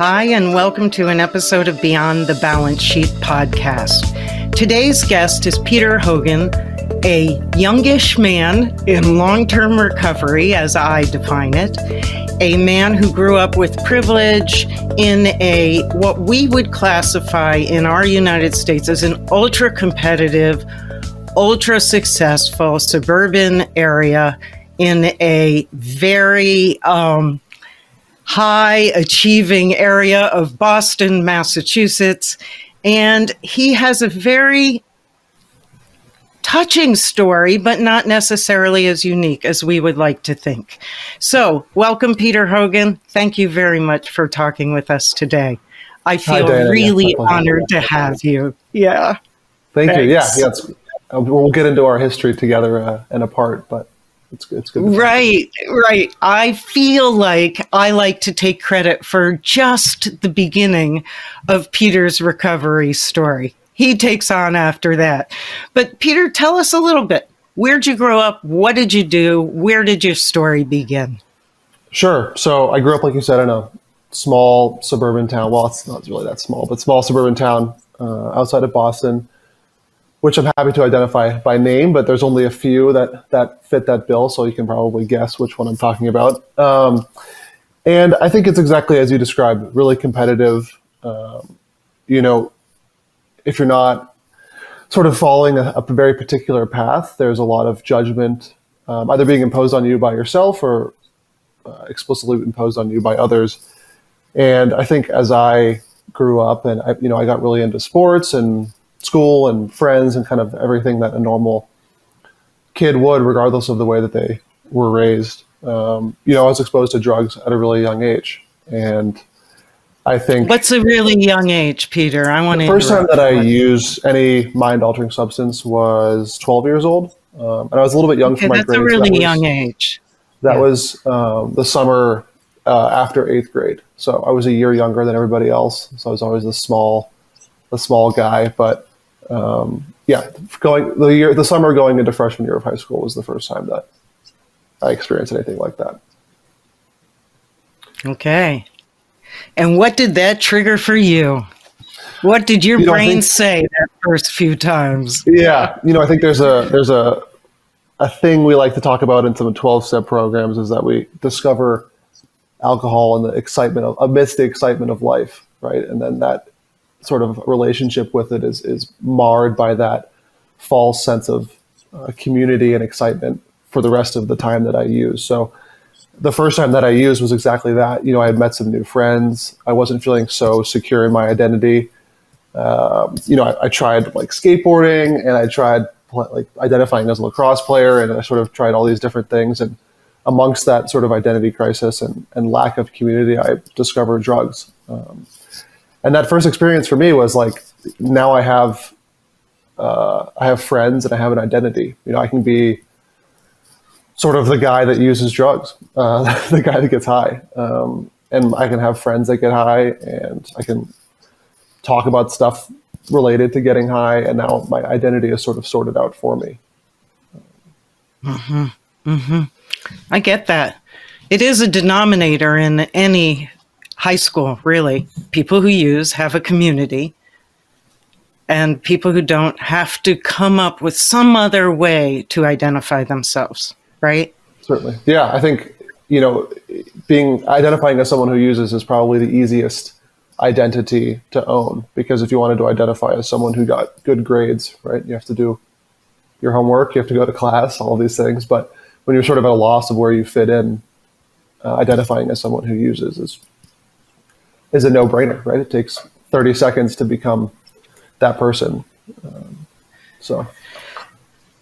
Hi, and welcome to an episode of Beyond the Balance Sheet podcast. Today's guest is Peter Hogan, a youngish man in long term recovery, as I define it, a man who grew up with privilege in a what we would classify in our United States as an ultra competitive, ultra successful suburban area in a very um, high achieving area of Boston, Massachusetts. And he has a very touching story, but not necessarily as unique as we would like to think. So, welcome, Peter Hogan. Thank you very much for talking with us today. I feel Hi, really honored to have you. Yeah. Thank Thanks. you. Yeah, yeah. we'll get into our history together uh, and apart, but it's, it's good. Right, right. I feel like I like to take credit for just the beginning of Peter's recovery story. He takes on after that. But Peter, tell us a little bit. Where'd you grow up? What did you do? Where did your story begin? Sure. So I grew up, like you said, in a small suburban town. Well, it's not really that small, but small suburban town uh, outside of Boston which I'm happy to identify by name, but there's only a few that, that fit that bill, so you can probably guess which one I'm talking about. Um, and I think it's exactly as you described, really competitive. Um, you know, if you're not sort of following a, a, very particular path, there's a lot of judgment, um, either being imposed on you by yourself or uh, explicitly imposed on you by others. And I think as I grew up and I, you know, I got really into sports and school and friends and kind of everything that a normal kid would, regardless of the way that they were raised. Um, you know, I was exposed to drugs at a really young age, and I think what's a really young age, Peter? I want the first time that I used any mind altering substance was 12 years old, um, and I was a little bit young okay, for my that's grades. a really was, young age. That yeah. was um, the summer uh, after eighth grade, so I was a year younger than everybody else. So I was always the small, the small guy, but um, yeah, going the year, the summer going into freshman year of high school was the first time that I experienced anything like that. Okay. And what did that trigger for you? What did your you know, brain think, say that first few times? Yeah, you know, I think there's a there's a a thing we like to talk about in some 12 step programs is that we discover alcohol and the excitement of amidst the excitement of life, right? And then that sort of relationship with it is is marred by that false sense of uh, community and excitement for the rest of the time that I use. So the first time that I used was exactly that. You know, I had met some new friends. I wasn't feeling so secure in my identity. Um, you know, I, I, tried like skateboarding and I tried like identifying as a lacrosse player and I sort of tried all these different things. And amongst that sort of identity crisis and, and lack of community, I discovered drugs. Um, and that first experience for me was like now I have uh, I have friends and I have an identity. You know, I can be sort of the guy that uses drugs, uh, the guy that gets high, um, and I can have friends that get high, and I can talk about stuff related to getting high, and now my identity is sort of sorted out for me. Mm-hmm. Mm-hmm. I get that. It is a denominator in any high school, really. People who use have a community, and people who don't have to come up with some other way to identify themselves, right? Certainly. Yeah, I think, you know, being identifying as someone who uses is probably the easiest identity to own because if you wanted to identify as someone who got good grades, right, you have to do your homework, you have to go to class, all these things. But when you're sort of at a loss of where you fit in, uh, identifying as someone who uses is is a no brainer, right? It takes 30 seconds to become that person. Um, so.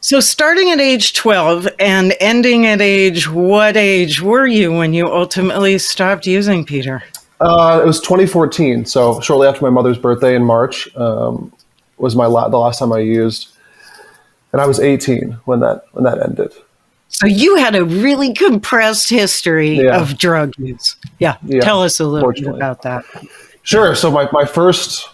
So, starting at age 12 and ending at age, what age were you when you ultimately stopped using Peter? Uh, it was 2014. So shortly after my mother's birthday in March um, was my la- the last time I used, and I was 18 when that when that ended. So you had a really compressed history Yeah. of drug use. Yeah. Yeah, Tell us a little bit about that. Sure. So my, my first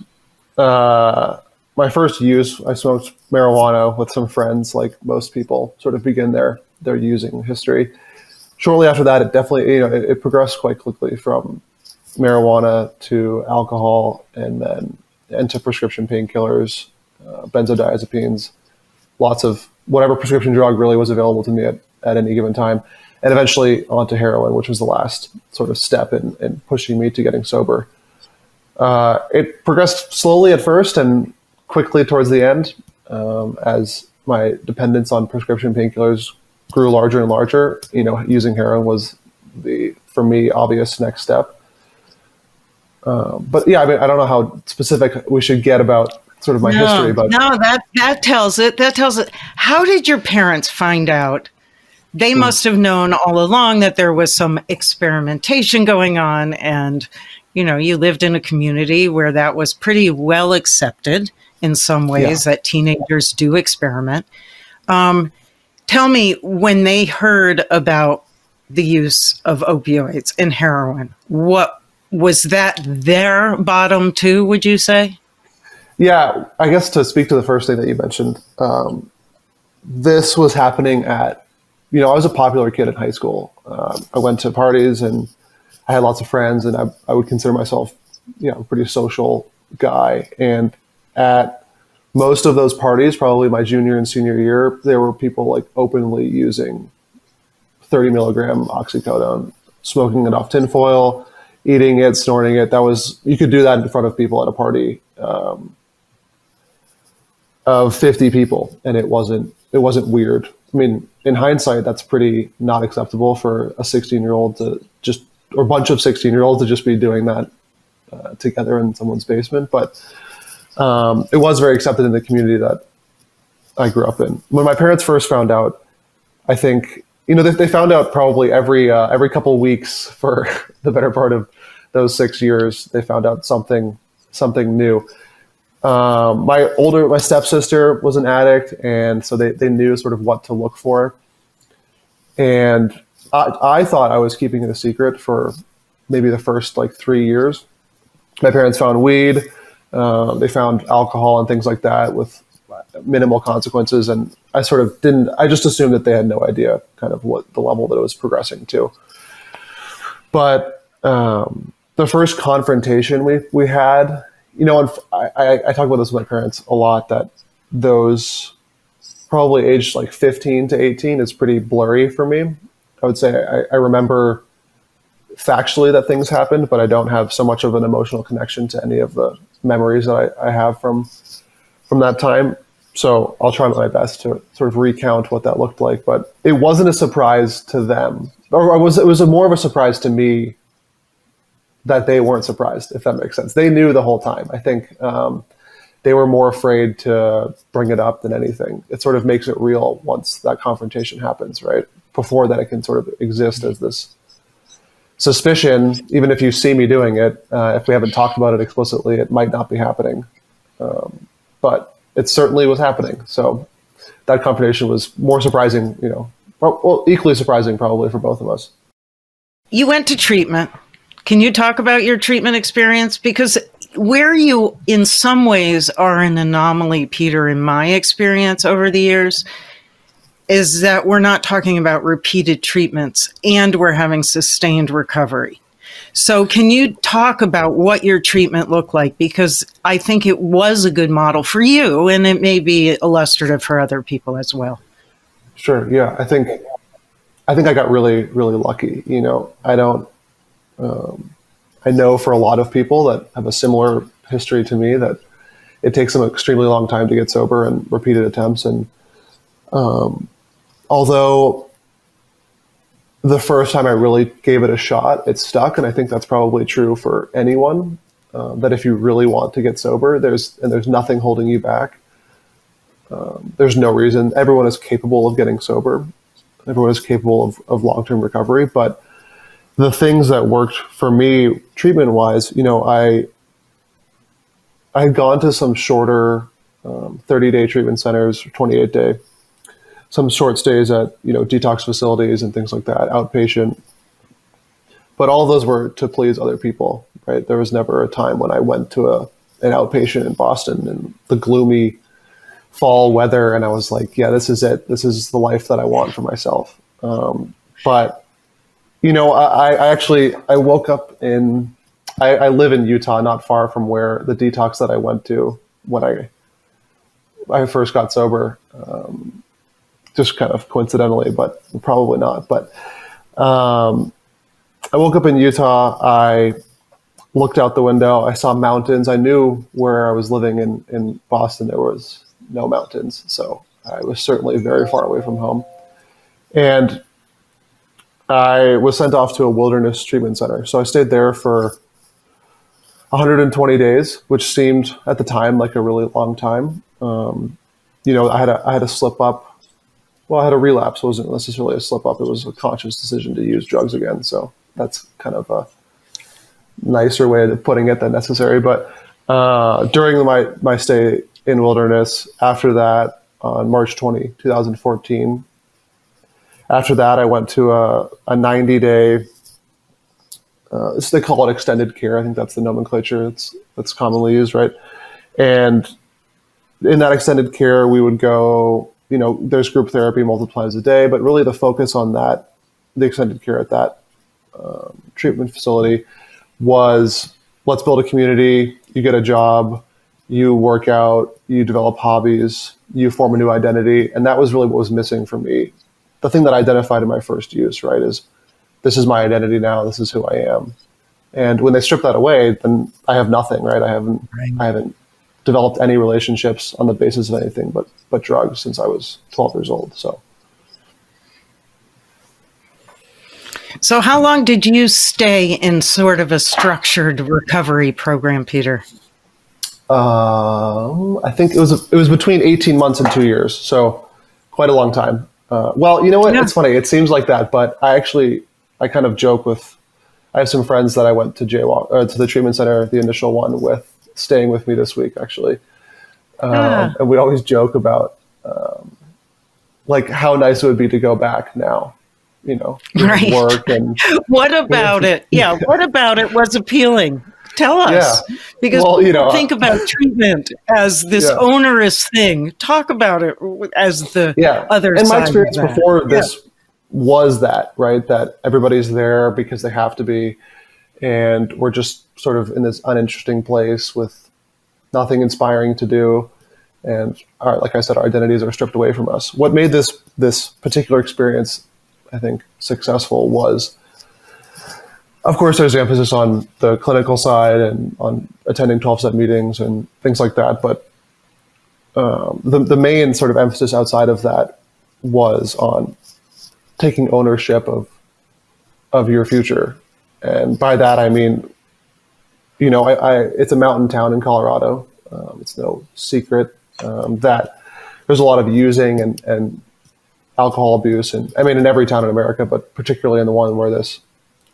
uh, my first use, I smoked marijuana with some friends, like most people sort of begin their their using history. Shortly after that, it definitely you know it, it progressed quite quickly from marijuana to alcohol, and then into prescription painkillers, uh, benzodiazepines, lots of whatever prescription drug really was available to me at, at any given time, and eventually onto heroin, which was the last sort of step in, in pushing me to getting sober. Uh, it progressed slowly at first and quickly towards the end um, as my dependence on prescription painkillers grew larger and larger. You know, using heroin was the for me obvious next step. Um, but yeah, I mean, I don't know how specific we should get about sort of my no, history, but no, that that tells it. That tells it. How did your parents find out? They Hmm. must have known all along that there was some experimentation going on, and you know, you lived in a community where that was pretty well accepted in some ways that teenagers do experiment. Um, tell me when they heard about the use of opioids and heroin, what was that their bottom too? Would you say? Yeah, I guess to speak to the first thing that you mentioned, um, this was happening at, you know, I was a popular kid in high school. Um, I went to parties and I had lots of friends, and I, I would consider myself, you know, a pretty social guy. And at most of those parties, probably my junior and senior year, there were people like openly using 30 milligram oxycodone, smoking it off tinfoil, eating it, snorting it. That was, you could do that in front of people at a party. Um, of 50 people and it wasn't it wasn't weird. I mean in hindsight that's pretty not acceptable for a 16 year old to just or a bunch of 16 year olds to just be doing that uh, together in someone's basement. But um, it was very accepted in the community that i grew up in. When my parents first found out i think you know they, they found out probably every uh, every couple weeks for the better part of those six years they found out something something new um, my older, my stepsister was an addict, and so they, they knew sort of what to look for. And I, I thought I was keeping it a secret for maybe the first like three years. My parents found weed, um, they found alcohol and things like that with minimal consequences, and I sort of didn't. I just assumed that they had no idea kind of what the level that it was progressing to. But um, the first confrontation we we had you know, I, I, I talk about this with my parents a lot that those probably aged like 15 to 18 is pretty blurry for me. I would say I, I remember factually that things happened, but I don't have so much of an emotional connection to any of the memories that I, I have from from that time. So I'll try my best to sort of recount what that looked like. But it wasn't a surprise to them, or was it was more of a surprise to me that they weren't surprised, if that makes sense. They knew the whole time. I think um, they were more afraid to bring it up than anything. It sort of makes it real once that confrontation happens, right? Before that, it can sort of exist as this suspicion. Even if you see me doing it, uh, if we haven't talked about it explicitly, it might not be happening. Um, but it certainly was happening. So that confrontation was more surprising, you know, well, equally surprising probably for both of us. You went to treatment. Can you talk about your treatment experience? Because where you, in some ways, are an anomaly, Peter, in my experience over the years, is that we're not talking about repeated treatments and we're having sustained recovery. So, can you talk about what your treatment looked like? Because I think it was a good model for you and it may be illustrative for other people as well. Sure. Yeah. I think, I think I got really, really lucky. You know, I don't, um, I know for a lot of people that have a similar history to me that it takes them an extremely long time to get sober and repeated attempts. And um, although the first time I really gave it a shot, it stuck, and I think that's probably true for anyone. Um, that if you really want to get sober, there's and there's nothing holding you back. Um, there's no reason. Everyone is capable of getting sober. Everyone is capable of, of long term recovery, but the things that worked for me treatment wise, you know, I I had gone to some shorter um, 30 day treatment centers, 28 day, some short stays at you know detox facilities and things like that, outpatient. But all those were to please other people, right? There was never a time when I went to a an outpatient in Boston in the gloomy fall weather, and I was like, yeah, this is it. This is the life that I want for myself. Um, but you know, I, I actually I woke up in I, I, live in Utah, not far from where the detox that I went to when I I first got sober, um, just kind of coincidentally, but probably not. But um, I woke up in Utah. I looked out the window. I saw mountains. I knew where I was living in in Boston. There was no mountains, so I was certainly very far away from home. And I was sent off to a wilderness treatment center. So I stayed there for 120 days, which seemed at the time like a really long time. Um, you know, I had a I had a slip up. Well, I had a relapse. It wasn't necessarily a slip up. It was a conscious decision to use drugs again. So that's kind of a nicer way of putting it than necessary. But uh, during my my stay in wilderness, after that, on March 20, 2014, after that, I went to a, a 90 day uh, they call it extended care. I think that's the nomenclature that's that's commonly used, right? And in that extended care, we would go. You know, there's group therapy multiple times a day, but really the focus on that, the extended care at that um, treatment facility, was let's build a community. You get a job, you work out, you develop hobbies, you form a new identity, and that was really what was missing for me. The thing that I identified in my first use, right, is this is my identity now. This is who I am. And when they strip that away, then I have nothing, right? I haven't, right. I haven't developed any relationships on the basis of anything but but drugs since I was 12 years old. So. So, how long did you stay in sort of a structured recovery program, Peter? Um, I think it was it was between 18 months and two years, so quite a long time. Uh, well, you know what? Yeah. It's funny. It seems like that, but I actually I kind of joke with. I have some friends that I went to jaywalk or to the treatment center, the initial one, with staying with me this week actually, um, ah. and we always joke about um, like how nice it would be to go back now. You know, right. work and what about it? Yeah, what about it was appealing? Tell us, yeah. because well, you know, think uh, about treatment as this yeah. onerous thing. Talk about it as the yeah. other. And my experience before this was that right that everybody's there because they have to be and we're just sort of in this uninteresting place with nothing inspiring to do and our, like i said our identities are stripped away from us what made this this particular experience i think successful was of course there's the emphasis on the clinical side and on attending 12 step meetings and things like that but um, the, the main sort of emphasis outside of that was on taking ownership of of your future. And by that I mean, you know, I, I it's a mountain town in Colorado. Um, it's no secret um, that there's a lot of using and, and alcohol abuse, and I mean in every town in America, but particularly in the one where this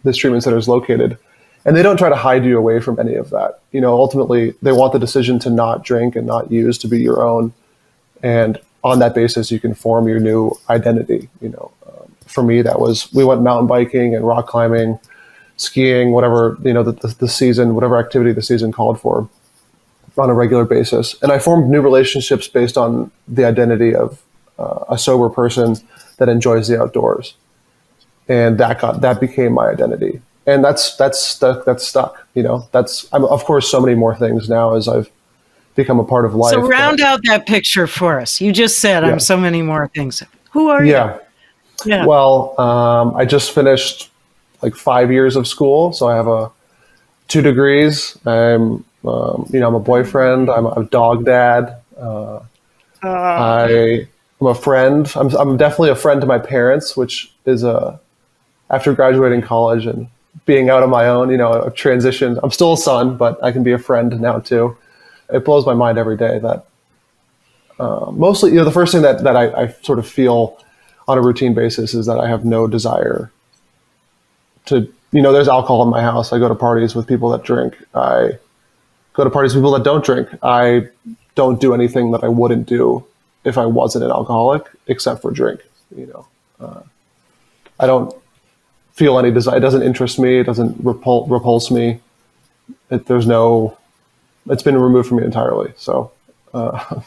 this treatment center is located. And they don't try to hide you away from any of that. You know, ultimately, they want the decision to not drink and not use to be your own. And on that basis, you can form your new identity. You know, for me, that was we went mountain biking and rock climbing, skiing, whatever you know the, the, the season, whatever activity the season called for, on a regular basis. And I formed new relationships based on the identity of uh, a sober person that enjoys the outdoors, and that got that became my identity. And that's that's stuck. That's stuck. You know, that's I'm, of course so many more things now as I've become a part of life. So round but, out that picture for us. You just said yeah. I'm so many more things. Who are yeah. you? Yeah. Well, um, I just finished like five years of school, so I have a two degrees. I'm, um, you know, I'm a boyfriend. I'm a dog dad. Uh, uh, I am a friend. I'm, I'm definitely a friend to my parents, which is a after graduating college and being out on my own. You know, I've transitioned. I'm still a son, but I can be a friend now too. It blows my mind every day that uh, mostly, you know, the first thing that that I, I sort of feel on a routine basis is that I have no desire to you know, there's alcohol in my house. I go to parties with people that drink. I go to parties with people that don't drink. I don't do anything that I wouldn't do if I wasn't an alcoholic, except for drink. You know, uh, I don't feel any desire. It doesn't interest me. It doesn't repul- repulse me. It, there's no. It's been removed from me entirely. So. Uh,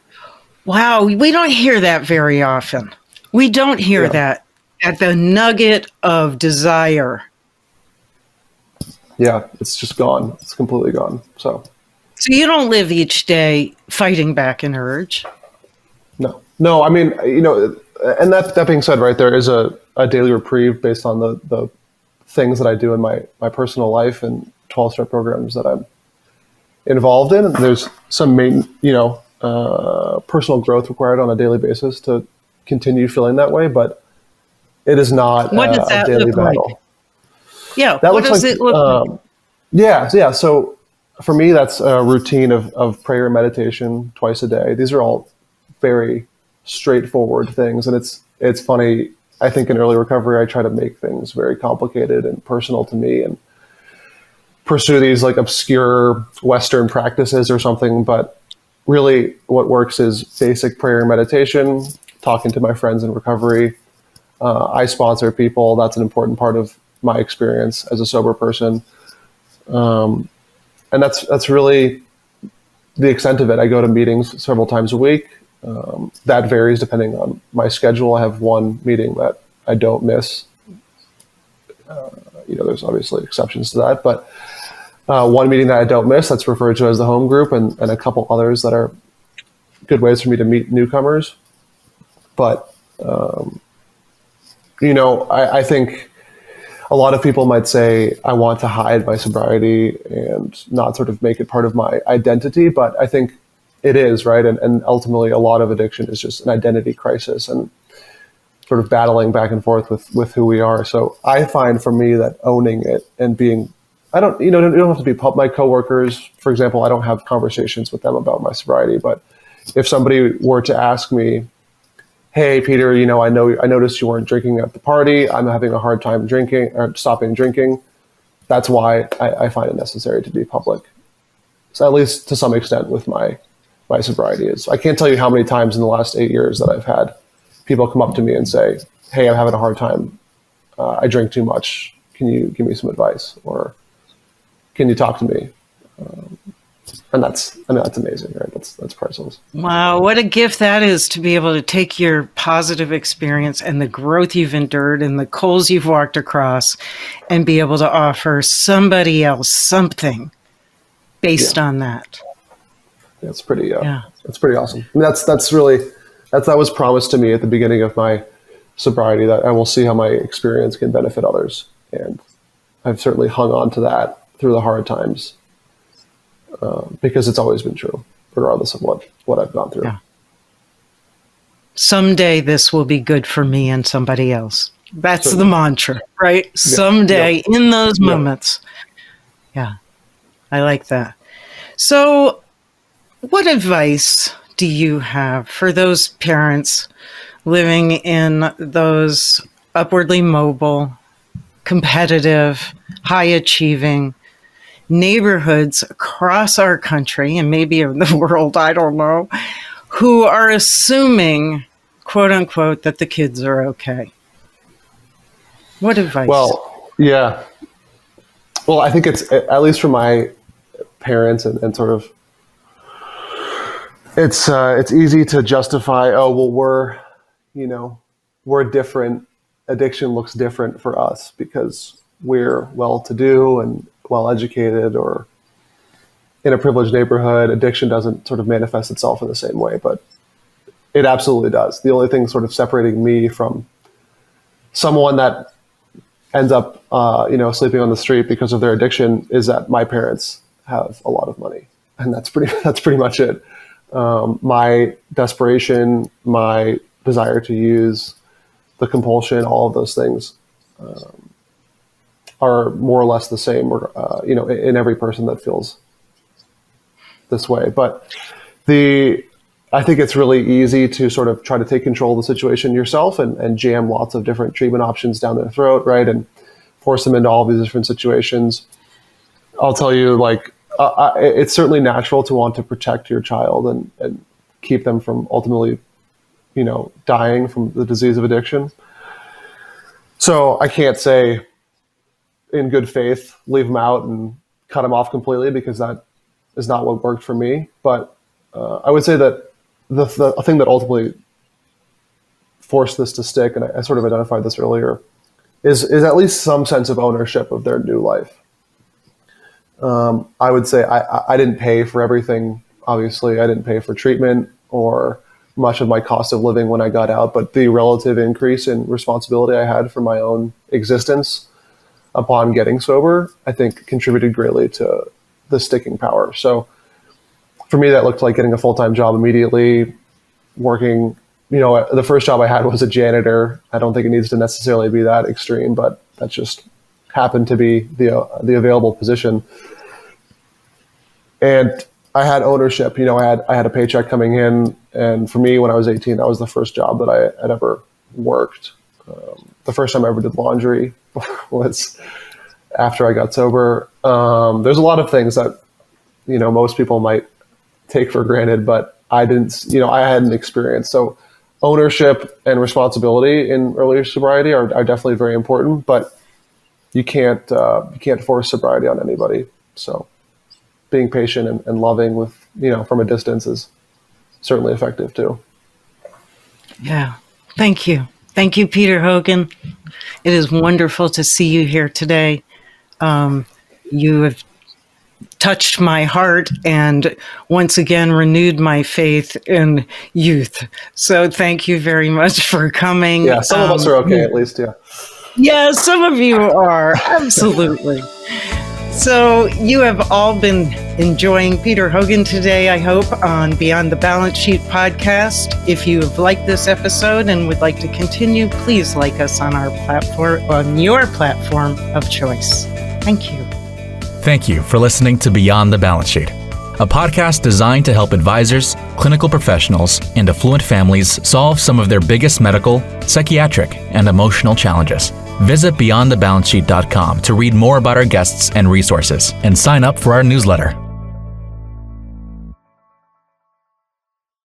wow, we don't hear that very often. We don't hear yeah. that at the nugget of desire. Yeah, it's just gone. It's completely gone. So. So you don't live each day fighting back an urge. No, no. I mean, you know, and that that being said, right there is a, a daily reprieve based on the the things that I do in my my personal life and twelve step programs that I'm involved in. And there's some main, you know, uh, personal growth required on a daily basis to continue feeling that way, but it is not what uh, does that a daily look battle. Like? Yeah, that looks like, it look um, like? Yeah, yeah. So for me, that's a routine of, of prayer and meditation twice a day. These are all very straightforward things, and it's it's funny. I think in early recovery, I try to make things very complicated and personal to me, and pursue these like obscure Western practices or something. But really, what works is basic prayer and meditation, talking to my friends in recovery. Uh, I sponsor people. That's an important part of my experience as a sober person. Um, and that's that's really the extent of it. I go to meetings several times a week. Um, that varies depending on my schedule. I have one meeting that I don't miss. Uh, you know, there's obviously exceptions to that, but uh, one meeting that I don't miss that's referred to as the home group, and, and a couple others that are good ways for me to meet newcomers. But um, you know, I, I think a lot of people might say I want to hide my sobriety and not sort of make it part of my identity, but I think it is right, and, and ultimately a lot of addiction is just an identity crisis and sort of battling back and forth with with who we are. So I find for me that owning it and being I don't, you know, you don't have to be. My coworkers, for example, I don't have conversations with them about my sobriety. But if somebody were to ask me, hey peter you know i know i noticed you weren't drinking at the party i'm having a hard time drinking or stopping drinking that's why I, I, find it necessary to be public so at least to some extent with my my sobriety is i can't tell you how many times in the last eight years that i've had people come up to me and say hey i'm having a hard time uh, i drink too much can you give me some advice or can you talk to me um, and that's I mean that's amazing, right? That's that's priceless. Wow, what a gift that is to be able to take your positive experience and the growth you've endured and the coals you've walked across, and be able to offer somebody else something based yeah. on that. That's pretty. Uh, yeah, that's pretty awesome. I mean, that's that's really that's that was promised to me at the beginning of my sobriety that I will see how my experience can benefit others, and I've certainly hung on to that through the hard times um, because it's always been true, regardless of what what I've gone through. Yeah. Someday this will be good for me and somebody else. That's Certainly. the mantra, right? Yeah. Someday yeah. in those moments. Yeah, I like that. So, what advice do you have for those parents living in those upwardly mobile, competitive, high achieving, neighborhoods across our country and maybe in the world, I don't know, who are assuming, quote unquote, that the kids are okay. What advice? Well, yeah. Well, I think it's at least for my parents and, and sort of it's uh, it's easy to justify. Oh well, we're you know we're different. Addiction looks different for us because we're well to do and well educated or in a privileged neighborhood, addiction doesn't sort of manifest itself in the same way, but it absolutely does. The only thing sort of separating me from someone that ends up, uh, you know, sleeping on the street because of their addiction is that my parents have a lot of money, and that's pretty that's pretty much it. Um, my desperation, my desire to use, the compulsion, all of those things um, are more or less the same, uh, you know, in, in every person that feels this way. But the I think it's really easy to sort of try to take control of the situation yourself and, and jam lots of different treatment options down their throat, right? And force them into all these different situations. I'll tell you, like, uh, it's certainly natural to want to protect your child and, and keep them from ultimately, you know, dying from the disease of addiction. So I can't say in good faith leave them out and cut them off completely because that is not what worked for me. But uh, I would say that the, the thing that ultimately forced this to stick, and I, I sort of identified this earlier, is is at least some sense of ownership of their new life. Um, I would say I, I didn't pay for everything. Obviously, I didn't pay for treatment or much of my cost of living when I got out, but the relative increase in responsibility I had for my own existence upon getting sober, I think contributed greatly to the sticking power. So for me, that looked like getting a full time job immediately, working. You know, the first job I had was a janitor. I don't think it needs to necessarily be that extreme, but that just happened to be the uh, the available position. And I had ownership. You know, I had I had a paycheck coming in, and for me, when I was 18, that was the first job that I had ever worked. Um, the first time I ever did laundry was after I got sober. Um, there's a lot of things that you know most people might take for granted, but I didn't. You know, I hadn't experienced. So ownership and responsibility in early sobriety are, are definitely very important, but you can't uh, you can't force sobriety on anybody. So being patient and, and loving with you know from a distance is certainly effective too. Yeah, thank you, thank you, Peter Hogan. It is wonderful to see you here today. Um, you have touched my heart and once again renewed my faith in youth. So thank you very much for coming. Yeah, some um, of us are okay um, at least, yeah. Yeah, some of you are. Absolutely. So, you have all been enjoying Peter Hogan today, I hope, on Beyond the Balance Sheet podcast. If you have liked this episode and would like to continue, please like us on our platform, on your platform of choice. Thank you. Thank you for listening to Beyond the Balance Sheet, a podcast designed to help advisors, clinical professionals, and affluent families solve some of their biggest medical, psychiatric, and emotional challenges. Visit beyondthebalancesheet.com to read more about our guests and resources and sign up for our newsletter.